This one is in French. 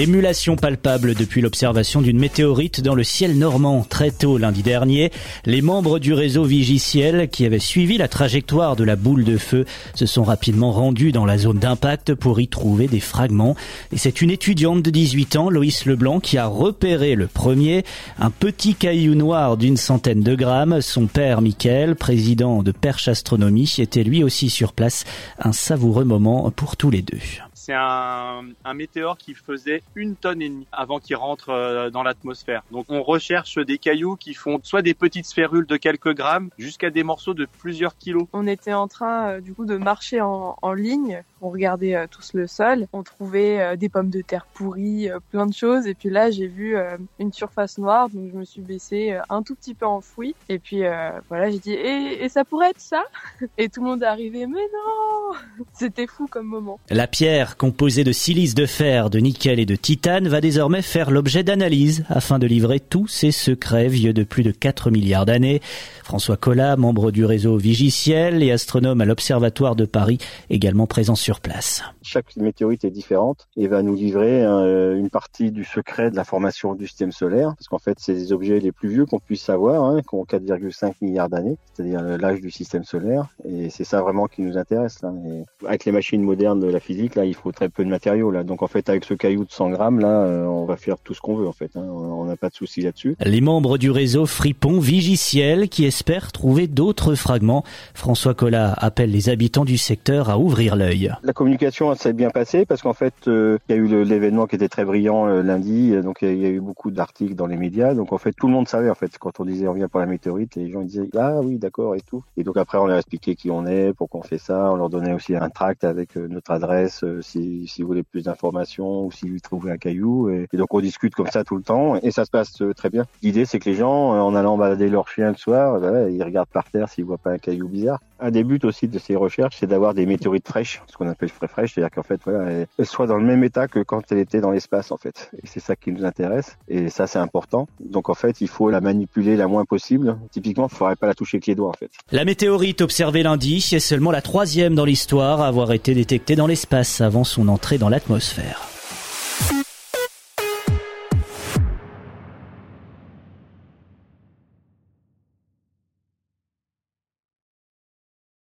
Émulation palpable depuis l'observation d'une météorite dans le ciel normand très tôt lundi dernier. Les membres du réseau Vigiciel qui avaient suivi la trajectoire de la boule de feu se sont rapidement rendus dans la zone d'impact pour y trouver des fragments. Et c'est une étudiante de 18 ans, Loïs Leblanc, qui a repéré le premier, un petit caillou noir d'une centaine de grammes. Son père, Michael, président de Perche Astronomie, était lui aussi sur place. Un savoureux moment pour tous les deux c'est un, un, météore qui faisait une tonne et demie avant qu'il rentre euh, dans l'atmosphère. Donc on recherche des cailloux qui font soit des petites sphérules de quelques grammes jusqu'à des morceaux de plusieurs kilos. On était en train euh, du coup de marcher en, en ligne, on regardait euh, tous le sol, on trouvait des pommes de terre pourries, plein de choses. Et puis là j'ai vu une surface noire. Donc je me suis baissée un tout petit peu enfoui et puis voilà j'ai dit et, et ça pourrait être ça? Et tout le monde est arrivé mais non! C'était fou comme moment. La pierre composé de silice de fer, de nickel et de titane, va désormais faire l'objet d'analyse afin de livrer tous ses secrets vieux de plus de 4 milliards d'années. François Collat, membre du réseau Vigiciel et astronome à l'Observatoire de Paris, également présent sur place. Chaque météorite est différente et va nous livrer euh, une partie du secret de la formation du système solaire, parce qu'en fait, c'est les objets les plus vieux qu'on puisse savoir, hein, qui ont 4,5 milliards d'années, c'est-à-dire l'âge du système solaire, et c'est ça vraiment qui nous intéresse. Là. avec les machines modernes de la physique, là, il faut très peu de matériaux là. Donc en fait, avec ce caillou de 100 grammes là, euh, on va faire tout ce qu'on veut en fait. Hein. On n'a pas de souci là-dessus. Les membres du réseau Fripon Vigiciel qui espèrent trouver d'autres fragments. François Collat appelle les habitants du secteur à ouvrir l'œil. La communication s'est bien passée parce qu'en fait, euh, il y a eu l'événement qui était très brillant euh, lundi, donc il y, a eu beaucoup d'articles dans les médias. Donc en fait, tout le monde savait en fait quand on disait on vient pour la météorite, les gens disaient ah oui d'accord et tout. Et donc après, on leur expliqué qui on est, pourquoi on fait ça. On leur donnait aussi un tract avec notre adresse si, si vous voulez plus d'informations ou si vous trouvez un caillou. Et, donc on discute comme ça tout le temps et ça se passe euh, très bien. L'idée c'est que les gens, euh, en allant balader leur chien le soir, bah, ils regardent par terre s'ils voient pas un caillou bizarre. Un des buts aussi de ces recherches, c'est d'avoir des météorites fraîches, ce qu'on appelle fraîches, c'est-à-dire qu'en fait, voilà, elles soient dans le même état que quand elle était dans l'espace en fait. Et c'est ça qui nous intéresse et ça c'est important. Donc en fait, il faut la manipuler la moins possible. Typiquement, il faudrait pas la toucher avec les doigts en fait. La météorite observée lundi est seulement la troisième dans l'histoire à avoir été détectée dans l'espace avant son entrée dans l'atmosphère.